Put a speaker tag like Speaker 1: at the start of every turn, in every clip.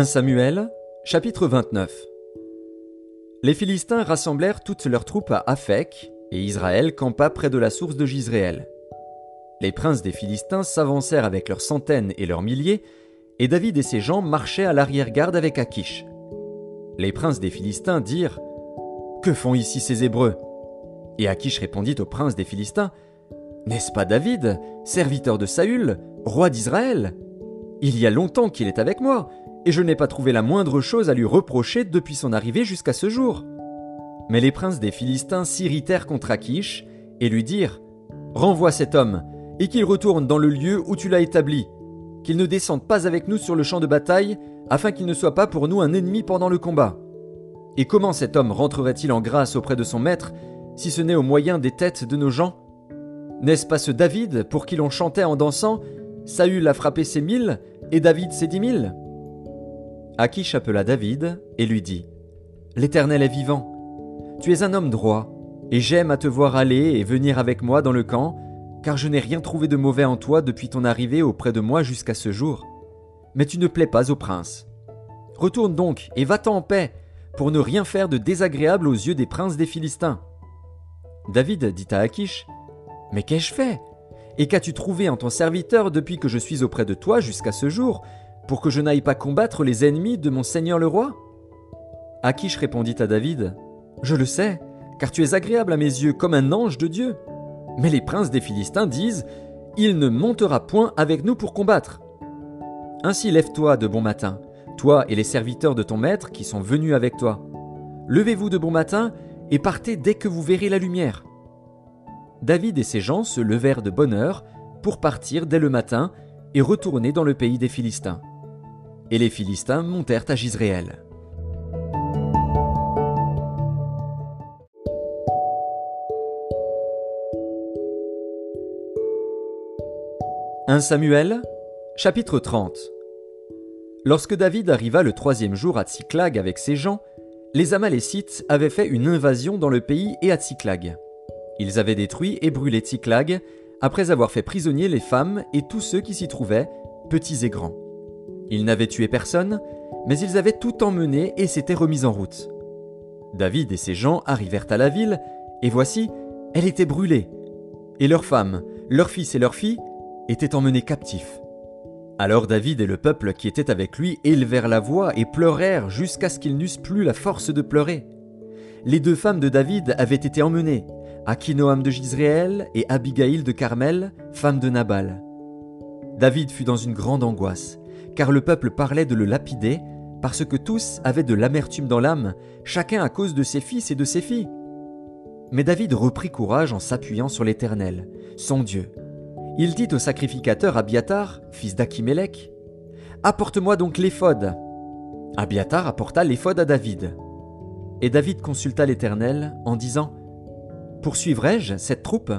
Speaker 1: 1 Samuel, chapitre 29 Les Philistins rassemblèrent toutes leurs troupes à Aphek, et Israël campa près de la source de Gisréel. Les princes des Philistins s'avancèrent avec leurs centaines et leurs milliers, et David et ses gens marchaient à l'arrière-garde avec Akish. Les princes des Philistins dirent Que font ici ces Hébreux? Et Akish répondit aux princes des Philistins N'est-ce pas David, serviteur de Saül, roi d'Israël? Il y a longtemps qu'il est avec moi, et je n'ai pas trouvé la moindre chose à lui reprocher depuis son arrivée jusqu'à ce jour. Mais les princes des Philistins s'irritèrent contre Akish et lui dirent Renvoie cet homme, et qu'il retourne dans le lieu où tu l'as établi, qu'il ne descende pas avec nous sur le champ de bataille, afin qu'il ne soit pas pour nous un ennemi pendant le combat. Et comment cet homme rentrerait-il en grâce auprès de son maître, si ce n'est au moyen des têtes de nos gens? N'est-ce pas ce David pour qui l'on chantait en dansant Saül a frappé ses mille, et David ses dix mille Akish appela David et lui dit L'Éternel est vivant. Tu es un homme droit, et j'aime à te voir aller et venir avec moi dans le camp, car je n'ai rien trouvé de mauvais en toi depuis ton arrivée auprès de moi jusqu'à ce jour. Mais tu ne plais pas au prince. Retourne donc et va-t'en en paix, pour ne rien faire de désagréable aux yeux des princes des Philistins. David dit à Akish Mais qu'ai-je fait? Et qu'as-tu trouvé en ton serviteur depuis que je suis auprès de toi jusqu'à ce jour? Pour que je n'aille pas combattre les ennemis de mon seigneur le roi Akish répondit à David Je le sais, car tu es agréable à mes yeux comme un ange de Dieu. Mais les princes des Philistins disent Il ne montera point avec nous pour combattre. Ainsi lève-toi de bon matin, toi et les serviteurs de ton maître qui sont venus avec toi. Levez-vous de bon matin et partez dès que vous verrez la lumière. David et ses gens se levèrent de bonne heure pour partir dès le matin et retourner dans le pays des Philistins et les Philistins montèrent à Gisréel. « 1 Samuel, chapitre 30 Lorsque David arriva le troisième jour à Tsiklag avec ses gens, les Amalécites avaient fait une invasion dans le pays et à Tsiklag. Ils avaient détruit et brûlé Tsiklag, après avoir fait prisonnier les femmes et tous ceux qui s'y trouvaient, petits et grands. Ils n'avaient tué personne, mais ils avaient tout emmené et s'étaient remis en route. David et ses gens arrivèrent à la ville, et voici, elle était brûlée. Et leurs femmes, leurs fils et leurs filles étaient emmenés captifs. Alors David et le peuple qui était avec lui élevèrent la voix et pleurèrent jusqu'à ce qu'ils n'eussent plus la force de pleurer. Les deux femmes de David avaient été emmenées, Akinoam de Gisréel et Abigail de Carmel, femme de Nabal. David fut dans une grande angoisse car le peuple parlait de le lapider, parce que tous avaient de l'amertume dans l'âme, chacun à cause de ses fils et de ses filles. Mais David reprit courage en s'appuyant sur l'Éternel, son Dieu. Il dit au sacrificateur Abiatar, fils d'Achimélec, Apporte-moi donc l'éphod. Abiatar apporta l'éphod à David. Et David consulta l'Éternel en disant Poursuivrai-je cette troupe?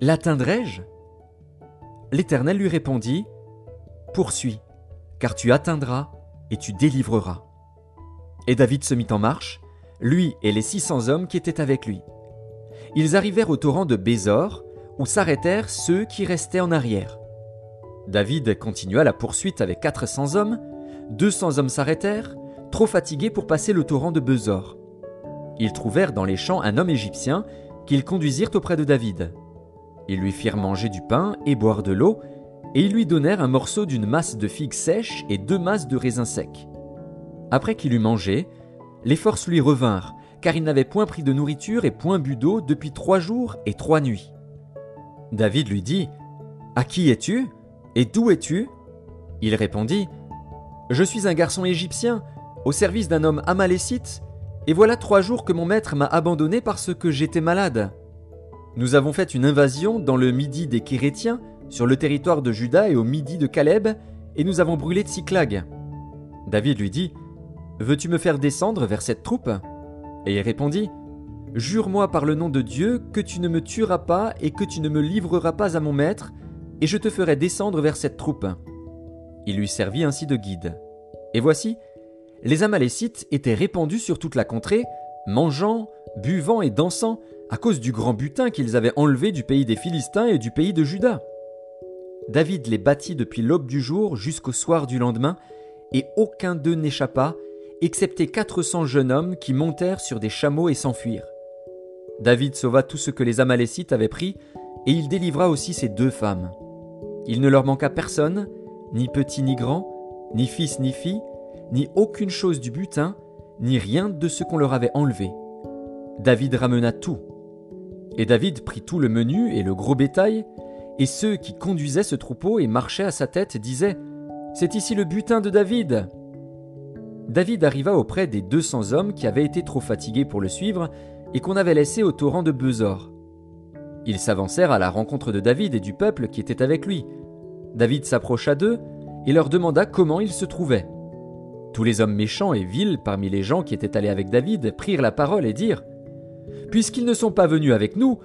Speaker 1: L'atteindrai-je? L'Éternel lui répondit Poursuis, car tu atteindras et tu délivreras. Et David se mit en marche, lui et les six cents hommes qui étaient avec lui. Ils arrivèrent au torrent de Bézor, où s'arrêtèrent ceux qui restaient en arrière. David continua la poursuite avec quatre cents hommes, deux cents hommes s'arrêtèrent, trop fatigués pour passer le torrent de Bézor. Ils trouvèrent dans les champs un homme égyptien qu'ils conduisirent auprès de David. Ils lui firent manger du pain et boire de l'eau, et ils lui donnèrent un morceau d'une masse de figues sèches et deux masses de raisins secs. Après qu'il eut mangé, les forces lui revinrent, car il n'avait point pris de nourriture et point bu d'eau depuis trois jours et trois nuits. David lui dit À qui es-tu Et d'où es-tu? Il répondit Je suis un garçon égyptien, au service d'un homme amalécite, et voilà trois jours que mon maître m'a abandonné parce que j'étais malade. Nous avons fait une invasion dans le midi des Kérétiens, sur le territoire de Juda et au midi de Caleb, et nous avons brûlé Tsiklag. David lui dit Veux-tu me faire descendre vers cette troupe? Et il répondit Jure-moi par le nom de Dieu que tu ne me tueras pas et que tu ne me livreras pas à mon maître, et je te ferai descendre vers cette troupe. Il lui servit ainsi de guide. Et voici, les Amalécites étaient répandus sur toute la contrée, mangeant, buvant et dansant, à cause du grand butin qu'ils avaient enlevé du pays des Philistins et du pays de Juda. David les battit depuis l'aube du jour jusqu'au soir du lendemain, et aucun d'eux n'échappa, excepté quatre cents jeunes hommes qui montèrent sur des chameaux et s'enfuirent. David sauva tout ce que les Amalécites avaient pris, et il délivra aussi ses deux femmes. Il ne leur manqua personne, ni petit ni grand, ni fils ni fille, ni aucune chose du butin, ni rien de ce qu'on leur avait enlevé. David ramena tout. Et David prit tout le menu et le gros bétail, et ceux qui conduisaient ce troupeau et marchaient à sa tête disaient C'est ici le butin de David. David arriva auprès des deux cents hommes qui avaient été trop fatigués pour le suivre et qu'on avait laissés au torrent de Besor. Ils s'avancèrent à la rencontre de David et du peuple qui était avec lui. David s'approcha d'eux et leur demanda comment ils se trouvaient. Tous les hommes méchants et vils parmi les gens qui étaient allés avec David prirent la parole et dirent Puisqu'ils ne sont pas venus avec nous,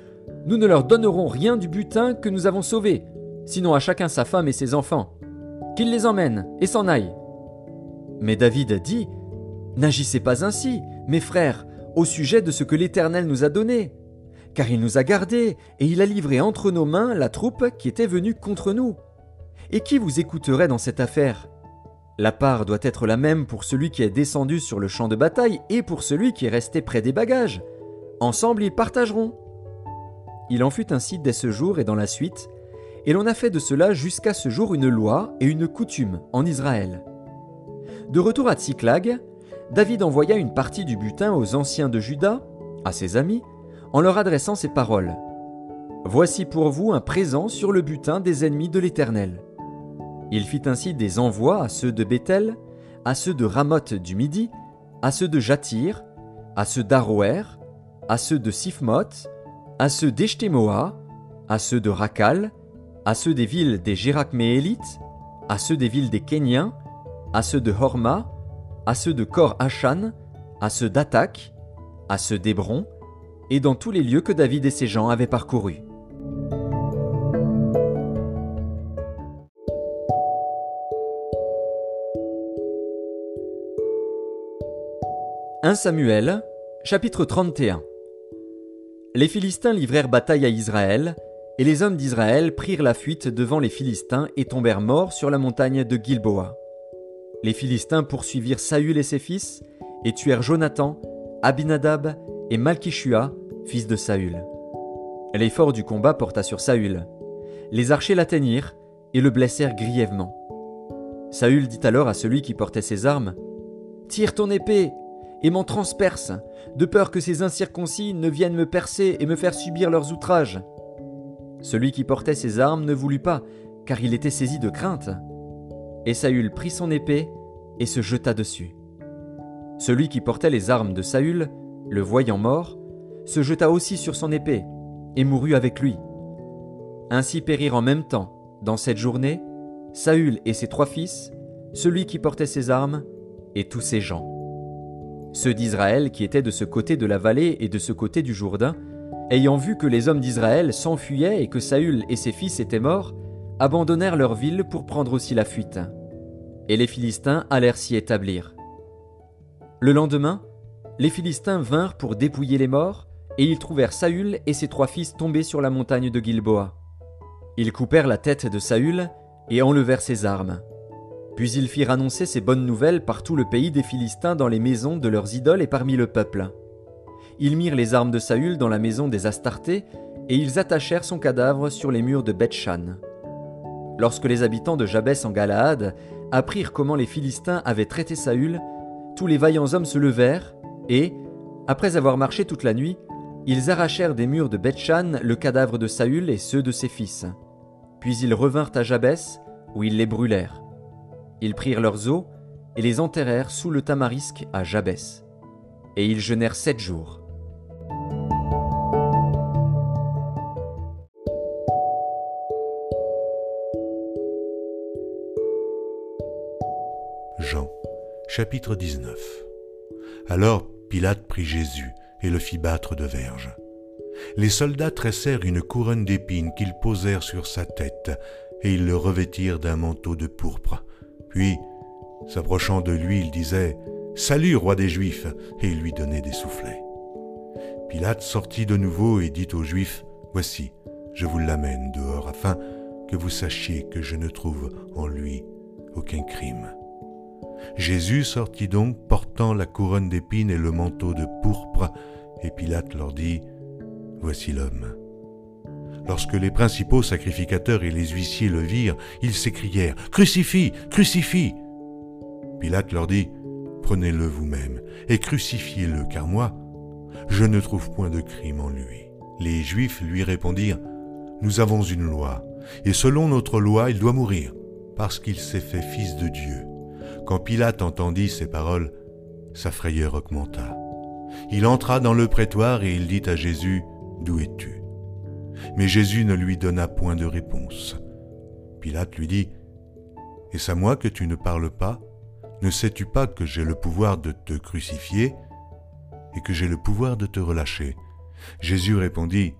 Speaker 1: nous ne leur donnerons rien du butin que nous avons sauvé, sinon à chacun sa femme et ses enfants. Qu'ils les emmènent et s'en aillent. Mais David dit N'agissez pas ainsi, mes frères, au sujet de ce que l'Éternel nous a donné, car il nous a gardés et il a livré entre nos mains la troupe qui était venue contre nous. Et qui vous écouterait dans cette affaire? La part doit être la même pour celui qui est descendu sur le champ de bataille et pour celui qui est resté près des bagages. Ensemble ils partageront. Il en fut ainsi dès ce jour et dans la suite, et l'on a fait de cela jusqu'à ce jour une loi et une coutume en Israël. De retour à Tsiklag, David envoya une partie du butin aux anciens de Juda, à ses amis, en leur adressant ces paroles. Voici pour vous un présent sur le butin des ennemis de l'Éternel. Il fit ainsi des envois à ceux de Bethel, à ceux de Ramoth du Midi, à ceux de Jatir, à ceux d'Aroer, à ceux de Siphmoth, à ceux d'Eshtemoa, à ceux de Rakal, à ceux des villes des Jérakméélites, à ceux des villes des Kéniens, à ceux de Horma, à ceux de Kor Hachan, à ceux d'Atak, à ceux d'Hébron, et dans tous les lieux que David et ses gens avaient parcourus. « 1 Samuel, chapitre 31 Les Philistins livrèrent bataille à Israël, et les hommes d'Israël prirent la fuite devant les Philistins et tombèrent morts sur la montagne de Gilboa. Les Philistins poursuivirent Saül et ses fils, et tuèrent Jonathan, Abinadab et Malkishua, fils de Saül. L'effort du combat porta sur Saül. Les archers l'atteignirent et le blessèrent grièvement. Saül dit alors à celui qui portait ses armes Tire ton épée et m'en transperce, de peur que ces incirconcis ne viennent me percer et me faire subir leurs outrages. Celui qui portait ses armes ne voulut pas, car il était saisi de crainte. Et Saül prit son épée et se jeta dessus. Celui qui portait les armes de Saül, le voyant mort, se jeta aussi sur son épée, et mourut avec lui. Ainsi périrent en même temps, dans cette journée, Saül et ses trois fils, celui qui portait ses armes, et tous ses gens. Ceux d'Israël qui étaient de ce côté de la vallée et de ce côté du Jourdain, ayant vu que les hommes d'Israël s'enfuyaient et que Saül et ses fils étaient morts, abandonnèrent leur ville pour prendre aussi la fuite. Et les Philistins allèrent s'y établir. Le lendemain, les Philistins vinrent pour dépouiller les morts, et ils trouvèrent Saül et ses trois fils tombés sur la montagne de Gilboa. Ils coupèrent la tête de Saül et enlevèrent ses armes. Puis ils firent annoncer ces bonnes nouvelles par tout le pays des Philistins dans les maisons de leurs idoles et parmi le peuple. Ils mirent les armes de Saül dans la maison des Astartés, et ils attachèrent son cadavre sur les murs de Bethshan. Lorsque les habitants de Jabès en Galaad apprirent comment les Philistins avaient traité Saül, tous les vaillants hommes se levèrent, et, après avoir marché toute la nuit, ils arrachèrent des murs de Bethshan le cadavre de Saül et ceux de ses fils. Puis ils revinrent à Jabès, où ils les brûlèrent. Ils prirent leurs os et les enterrèrent sous le tamarisque à Jabès. Et ils jeûnèrent sept jours.
Speaker 2: Jean, chapitre 19 Alors Pilate prit Jésus et le fit battre de verges. Les soldats tressèrent une couronne d'épines qu'ils posèrent sur sa tête, et ils le revêtirent d'un manteau de pourpre. Puis, s'approchant de lui, il disait Salut, roi des Juifs et il lui donnait des soufflets. Pilate sortit de nouveau et dit aux Juifs Voici, je vous l'amène dehors afin que vous sachiez que je ne trouve en lui aucun crime. Jésus sortit donc portant la couronne d'épines et le manteau de pourpre, et Pilate leur dit, Voici l'homme. Lorsque les principaux sacrificateurs et les huissiers le virent, ils s'écrièrent, Crucifie, crucifie. Pilate leur dit, Prenez-le vous-même et crucifiez-le, car moi, je ne trouve point de crime en lui. Les Juifs lui répondirent, Nous avons une loi, et selon notre loi, il doit mourir, parce qu'il s'est fait fils de Dieu. Quand Pilate entendit ces paroles, sa frayeur augmenta. Il entra dans le prétoire et il dit à Jésus, D'où es-tu? Mais Jésus ne lui donna point de réponse. Pilate lui dit, Est-ce à moi que tu ne parles pas? Ne sais-tu pas que j'ai le pouvoir de te crucifier et que j'ai le pouvoir de te relâcher? Jésus répondit,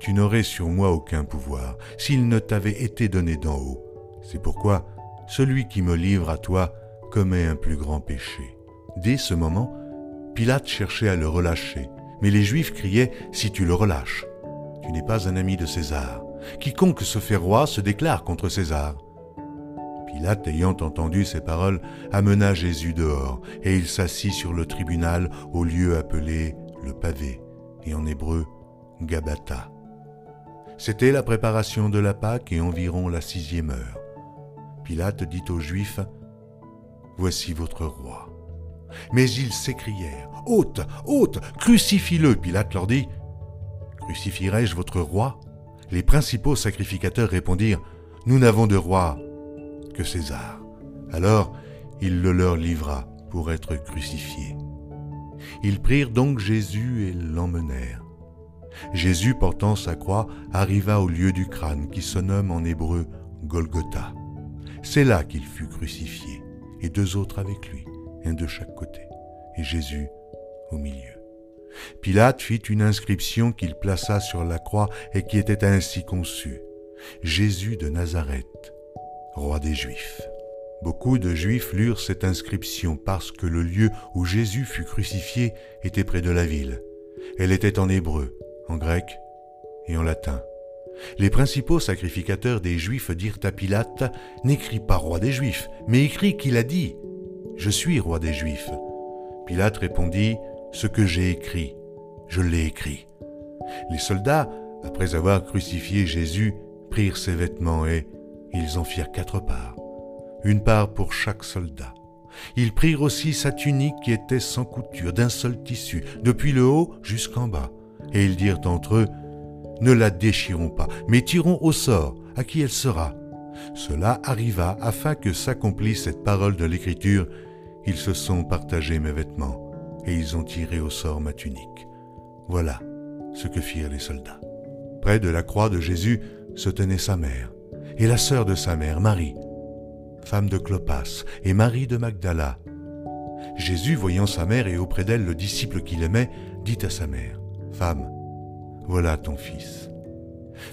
Speaker 2: Tu n'aurais sur moi aucun pouvoir s'il ne t'avait été donné d'en haut. C'est pourquoi celui qui me livre à toi commet un plus grand péché. Dès ce moment, Pilate cherchait à le relâcher, mais les Juifs criaient, Si tu le relâches, tu pas un ami de César. Quiconque se fait roi se déclare contre César. Pilate, ayant entendu ces paroles, amena Jésus dehors, et il s'assit sur le tribunal au lieu appelé le pavé, et en hébreu Gabata. C'était la préparation de la Pâque et environ la sixième heure. Pilate dit aux Juifs, Voici votre roi. Mais ils s'écrièrent, Hôte, hôte, crucifie-le. Pilate leur dit, Crucifierai-je votre roi? Les principaux sacrificateurs répondirent, Nous n'avons de roi que César. Alors il le leur livra pour être crucifié. Ils prirent donc Jésus et l'emmenèrent. Jésus, portant sa croix, arriva au lieu du crâne qui se nomme en hébreu Golgotha. C'est là qu'il fut crucifié, et deux autres avec lui, un de chaque côté, et Jésus au milieu. Pilate fit une inscription qu'il plaça sur la croix et qui était ainsi conçue. Jésus de Nazareth, roi des Juifs. Beaucoup de Juifs lurent cette inscription parce que le lieu où Jésus fut crucifié était près de la ville. Elle était en hébreu, en grec et en latin. Les principaux sacrificateurs des Juifs dirent à Pilate, N'écris pas roi des Juifs, mais écris qu'il a dit, Je suis roi des Juifs. Pilate répondit, Ce que j'ai écrit, je l'ai écrit. Les soldats, après avoir crucifié Jésus, prirent ses vêtements et ils en firent quatre parts, une part pour chaque soldat. Ils prirent aussi sa tunique qui était sans couture, d'un seul tissu, depuis le haut jusqu'en bas. Et ils dirent entre eux, Ne la déchirons pas, mais tirons au sort à qui elle sera. Cela arriva afin que s'accomplisse cette parole de l'Écriture. Ils se sont partagés mes vêtements, et ils ont tiré au sort ma tunique. Voilà ce que firent les soldats. Près de la croix de Jésus se tenait sa mère, et la sœur de sa mère, Marie, femme de Clopas, et Marie de Magdala. Jésus, voyant sa mère et auprès d'elle le disciple qu'il aimait, dit à sa mère, Femme, voilà ton fils.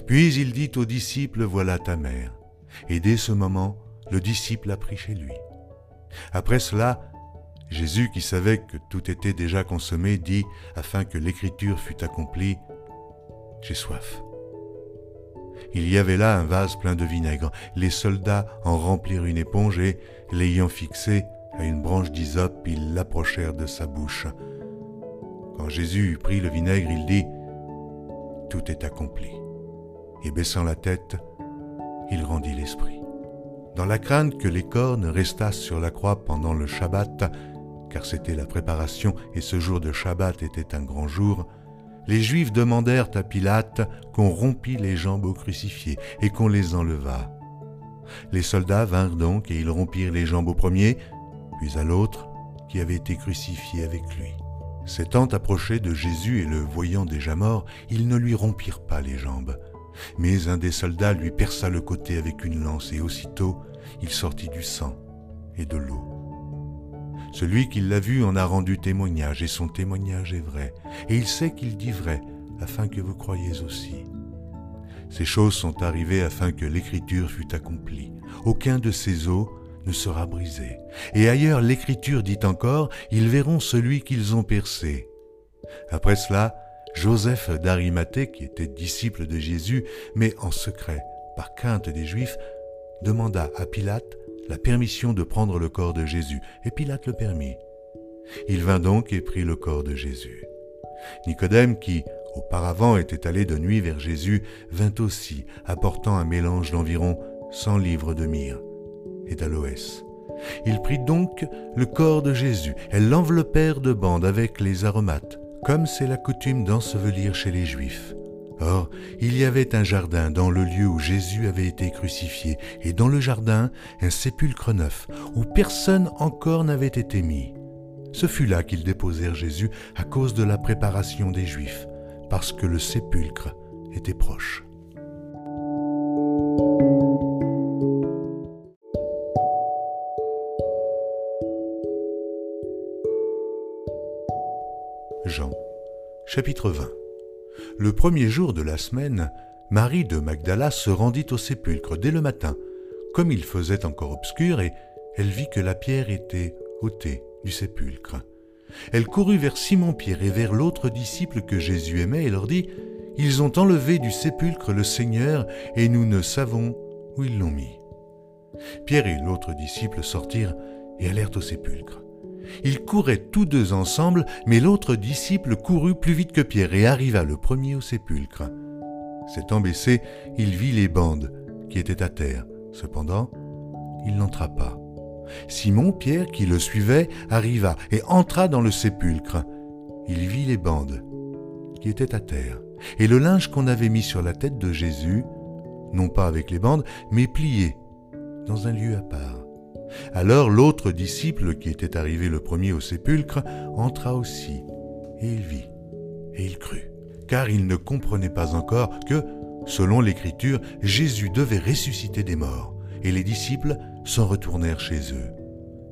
Speaker 2: Puis il dit au disciple, Voilà ta mère. Et dès ce moment, le disciple a pris chez lui. Après cela, Jésus, qui savait que tout était déjà consommé, dit, afin que l'écriture fût accomplie, J'ai soif. Il y avait là un vase plein de vinaigre. Les soldats en remplirent une éponge et, l'ayant fixé à une branche d'hysope, ils l'approchèrent de sa bouche. Quand Jésus eut pris le vinaigre, il dit, Tout est accompli. Et baissant la tête, il rendit l'esprit. Dans la crainte que les cornes restassent sur la croix pendant le Shabbat, car c'était la préparation et ce jour de Shabbat était un grand jour, les Juifs demandèrent à Pilate qu'on rompît les jambes aux crucifiés et qu'on les enlevât. Les soldats vinrent donc et ils rompirent les jambes au premier, puis à l'autre, qui avait été crucifié avec lui. S'étant approchés de Jésus et le voyant déjà mort, ils ne lui rompirent pas les jambes. Mais un des soldats lui perça le côté avec une lance, et aussitôt il sortit du sang et de l'eau. Celui qui l'a vu en a rendu témoignage, et son témoignage est vrai, et il sait qu'il dit vrai, afin que vous croyiez aussi. Ces choses sont arrivées afin que l'écriture fût accomplie. Aucun de ces os ne sera brisé. Et ailleurs l'écriture dit encore, ils verront celui qu'ils ont percé. Après cela, Joseph d'Arimathée, qui était disciple de Jésus, mais en secret, par crainte des Juifs, demanda à Pilate la permission de prendre le corps de Jésus, et Pilate le permit. Il vint donc et prit le corps de Jésus. Nicodème, qui auparavant était allé de nuit vers Jésus, vint aussi, apportant un mélange d'environ cent livres de myrrhe et d'aloès. Il prit donc le corps de Jésus, elles l'enveloppèrent de bandes avec les aromates, comme c'est la coutume d'ensevelir chez les Juifs. Or, il y avait un jardin dans le lieu où Jésus avait été crucifié, et dans le jardin un sépulcre neuf, où personne encore n'avait été mis. Ce fut là qu'ils déposèrent Jésus à cause de la préparation des Juifs, parce que le sépulcre était proche. Jean, chapitre 20 Le premier jour de la semaine, Marie de Magdala se rendit au sépulcre dès le matin, comme il faisait encore obscur, et elle vit que la pierre était ôtée du sépulcre. Elle courut vers Simon-Pierre et vers l'autre disciple que Jésus aimait et leur dit, Ils ont enlevé du sépulcre le Seigneur, et nous ne savons où ils l'ont mis. Pierre et l'autre disciple sortirent et allèrent au sépulcre. Ils couraient tous deux ensemble, mais l'autre disciple courut plus vite que Pierre et arriva le premier au sépulcre. S'étant baissé, il vit les bandes qui étaient à terre. Cependant, il n'entra pas. Simon Pierre, qui le suivait, arriva et entra dans le sépulcre. Il vit les bandes qui étaient à terre, et le linge qu'on avait mis sur la tête de Jésus, non pas avec les bandes, mais plié dans un lieu à part. Alors l'autre disciple qui était arrivé le premier au sépulcre entra aussi, et il vit, et il crut, car il ne comprenait pas encore que, selon l'Écriture, Jésus devait ressusciter des morts, et les disciples s'en retournèrent chez eux.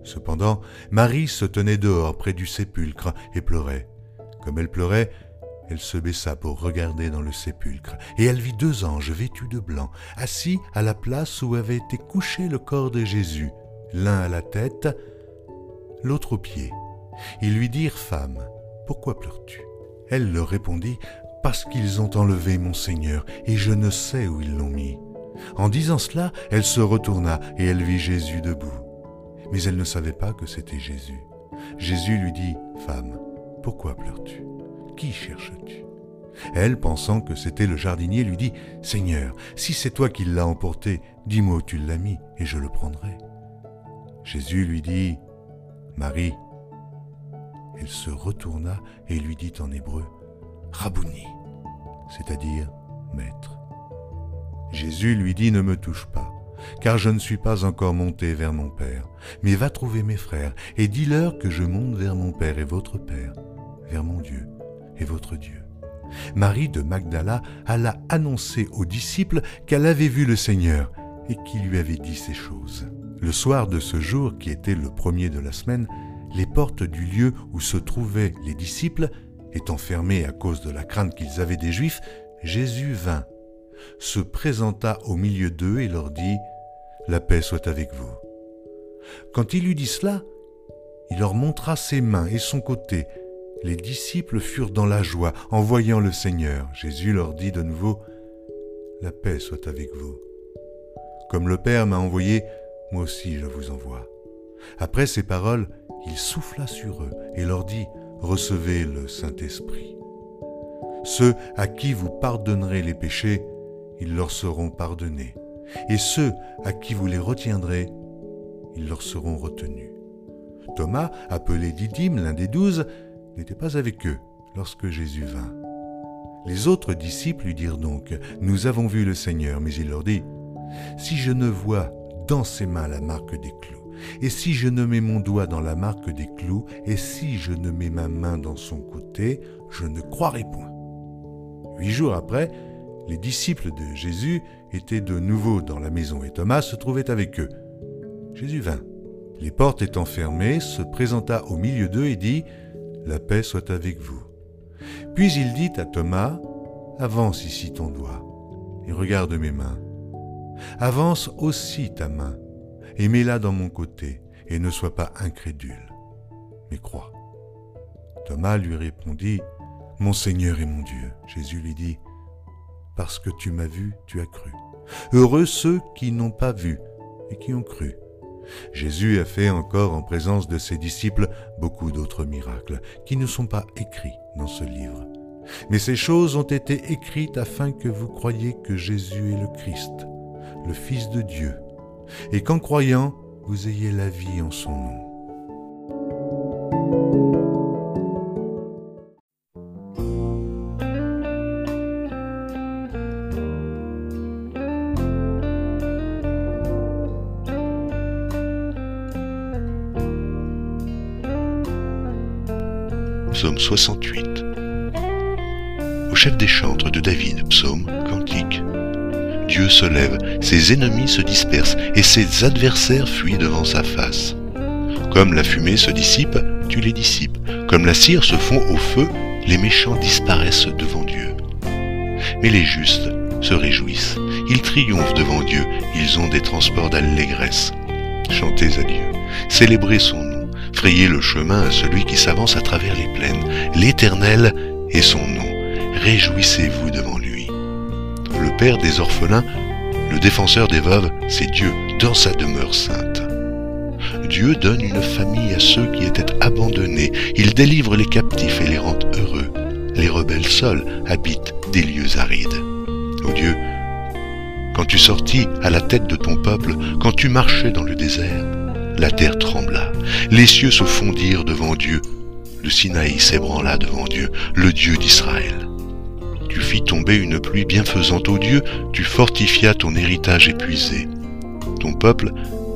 Speaker 2: Cependant, Marie se tenait dehors près du sépulcre et pleurait. Comme elle pleurait, elle se baissa pour regarder dans le sépulcre, et elle vit deux anges vêtus de blanc, assis à la place où avait été couché le corps de Jésus, l'un à la tête, l'autre aux pieds. Ils lui dirent, Femme, pourquoi pleures-tu? Elle leur répondit, Parce qu'ils ont enlevé mon Seigneur, et je ne sais où ils l'ont mis. En disant cela, elle se retourna, et elle vit Jésus debout. Mais elle ne savait pas que c'était Jésus. Jésus lui dit, Femme, pourquoi pleures-tu? Qui cherches-tu? Elle, pensant que c'était le jardinier, lui dit, Seigneur, si c'est toi qui l'as emporté, dis-moi où tu l'as mis, et je le prendrai. Jésus lui dit, Marie. Elle se retourna et lui dit en hébreu, Rabouni, c'est-à-dire Maître. Jésus lui dit, Ne me touche pas, car je ne suis pas encore monté vers mon Père, mais va trouver mes frères, et dis-leur que je monte vers mon Père et votre Père, vers mon Dieu et votre Dieu. Marie de Magdala alla annoncer aux disciples qu'elle avait vu le Seigneur et qu'il lui avait dit ces choses. Le soir de ce jour, qui était le premier de la semaine, les portes du lieu où se trouvaient les disciples, étant fermées à cause de la crainte qu'ils avaient des Juifs, Jésus vint, se présenta au milieu d'eux et leur dit, La paix soit avec vous. Quand il eut dit cela, il leur montra ses mains et son côté. Les disciples furent dans la joie en voyant le Seigneur. Jésus leur dit de nouveau, La paix soit avec vous. Comme le Père m'a envoyé, moi aussi je vous envoie. Après ces paroles, il souffla sur eux et leur dit, Recevez le Saint-Esprit. Ceux à qui vous pardonnerez les péchés, ils leur seront pardonnés, et ceux à qui vous les retiendrez, ils leur seront retenus. Thomas, appelé Didyme, l'un des douze, n'était pas avec eux lorsque Jésus vint. Les autres disciples lui dirent donc, Nous avons vu le Seigneur, mais il leur dit, Si je ne vois dans ses mains la marque des clous. Et si je ne mets mon doigt dans la marque des clous, et si je ne mets ma main dans son côté, je ne croirai point. Huit jours après, les disciples de Jésus étaient de nouveau dans la maison et Thomas se trouvait avec eux. Jésus vint. Les portes étant fermées, se présenta au milieu d'eux et dit, La paix soit avec vous. Puis il dit à Thomas, Avance ici ton doigt et regarde mes mains Avance aussi ta main et mets-la dans mon côté, et ne sois pas incrédule, mais crois. Thomas lui répondit, Mon Seigneur et mon Dieu. Jésus lui dit, Parce que tu m'as vu, tu as cru. Heureux ceux qui n'ont pas vu et qui ont cru.
Speaker 3: Jésus a fait encore en présence de ses disciples beaucoup d'autres miracles qui ne sont pas écrits dans ce livre. Mais ces choses ont été écrites afin que vous croyiez que Jésus est le Christ, le Fils de Dieu, et qu'en croyant, vous ayez la vie en son nom.
Speaker 2: Psaume 68. Au chef des chantres de David, psaume, cantique. Dieu se lève, ses ennemis se dispersent et ses adversaires fuient devant sa face. Comme la fumée se dissipe, tu les dissipes. Comme la cire se fond au feu, les méchants disparaissent devant Dieu. Mais les justes se réjouissent, ils triomphent devant Dieu, ils ont des transports d'allégresse. Chantez à Dieu, célébrez son nom Frayez le chemin à celui qui s'avance à travers les plaines. L'Éternel est son nom. Réjouissez-vous devant lui. Père des orphelins, le défenseur des veuves, c'est Dieu dans sa demeure sainte. Dieu donne une famille à ceux qui étaient abandonnés. Il délivre les captifs et les rend heureux. Les rebelles seuls habitent des lieux arides. Ô Dieu, quand tu sortis à la tête de ton peuple, quand tu marchais dans le désert, la terre trembla, les cieux se fondirent devant Dieu, le Sinaï s'ébranla devant Dieu, le Dieu d'Israël. Tu fis tomber une pluie bienfaisante au Dieu, tu fortifias ton héritage épuisé. Ton peuple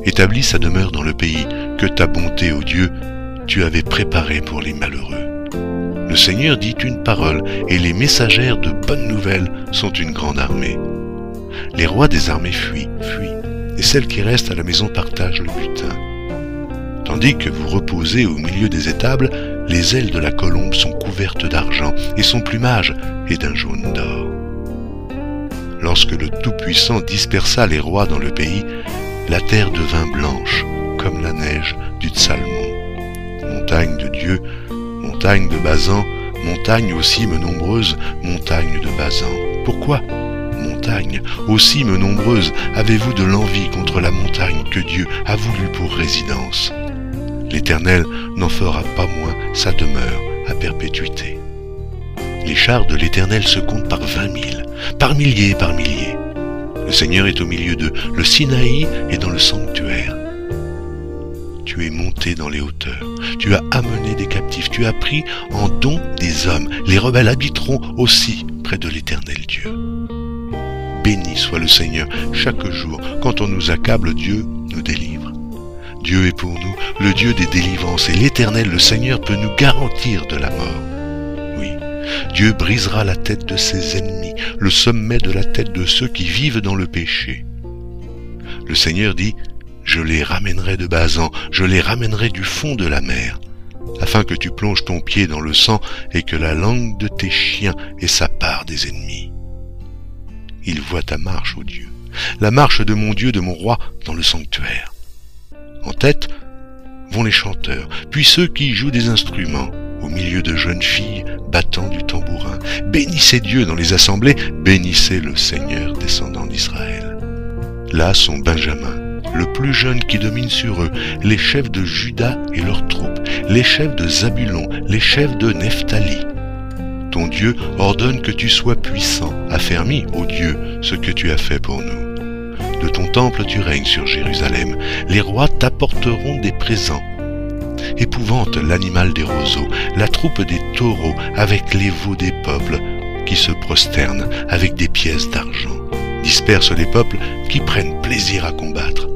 Speaker 2: établit sa demeure dans le pays que ta bonté, ô Dieu, tu avais préparé pour les malheureux. Le Seigneur dit une parole, et les messagères de bonnes nouvelles sont une grande armée. Les rois des armées fuient, fuient, et celles qui restent à la maison partagent le butin. Tandis que vous reposez au milieu des étables, les ailes de la colombe sont couvertes d'argent et son plumage est d'un jaune d'or. Lorsque le Tout-Puissant dispersa les rois dans le pays, la terre devint blanche comme la neige du Tsalmon. Montagne de Dieu, montagne de Bazan, montagne aux cimes nombreuses, montagne de Bazan. Pourquoi montagne, aux cimes nombreuses, avez-vous de l'envie contre la montagne que Dieu a voulu pour résidence? l'Éternel n'en fera pas moins sa demeure à perpétuité. Les chars de l'Éternel se comptent par vingt mille, par milliers et par milliers. Le Seigneur est au milieu d'eux, le Sinaï est dans le sanctuaire. Tu es monté dans les hauteurs, tu as amené des captifs, tu as pris en don des hommes. Les rebelles habiteront aussi près de l'Éternel Dieu. Béni soit le Seigneur chaque jour, quand on nous accable, Dieu nous délivre. Dieu est pour nous le Dieu des délivrances et l'Éternel, le Seigneur, peut nous garantir de la mort. Oui, Dieu brisera la tête de ses ennemis, le sommet de la tête de ceux qui vivent dans le péché. Le Seigneur dit, je les ramènerai de Bazan, je les ramènerai du fond de la mer, afin que tu plonges ton pied dans le sang et que la langue de tes chiens ait sa part des ennemis. Il voit ta marche, ô Dieu, la marche de mon Dieu, de mon roi, dans le sanctuaire. Tête vont les chanteurs, puis ceux qui jouent des instruments, au milieu de jeunes filles battant du tambourin. Bénissez Dieu dans les assemblées, bénissez le Seigneur descendant d'Israël. Là sont Benjamin, le plus jeune qui domine sur eux, les chefs de Judas et leurs troupes, les chefs de Zabulon, les chefs de Nephtali. Ton Dieu ordonne que tu sois puissant, affermis, ô Dieu, ce que tu as fait pour nous. De ton temple tu règnes sur Jérusalem. Les rois t'apporteront des présents. Épouvante l'animal des roseaux, la troupe des taureaux avec les veaux des peuples qui se prosternent avec des pièces d'argent. Disperse les peuples qui prennent plaisir à combattre.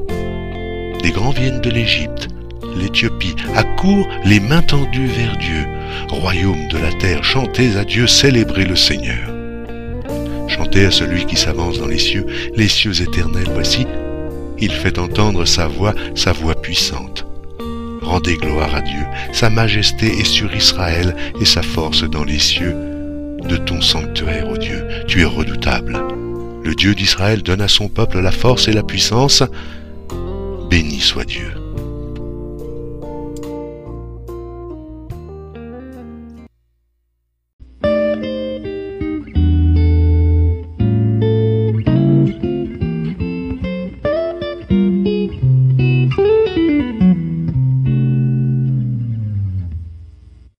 Speaker 2: Les grands viennent de l'Égypte, l'Éthiopie, accourent les mains tendues vers Dieu. Royaume de la terre, chantez à Dieu, célébrez le Seigneur. À celui qui s'avance dans les cieux, les cieux éternels, voici, il fait entendre sa voix, sa voix puissante. Rendez gloire à Dieu, sa majesté est sur Israël et sa force dans les cieux. De ton sanctuaire, ô Dieu, tu es redoutable. Le Dieu d'Israël donne à son peuple la force et la puissance. Béni soit Dieu.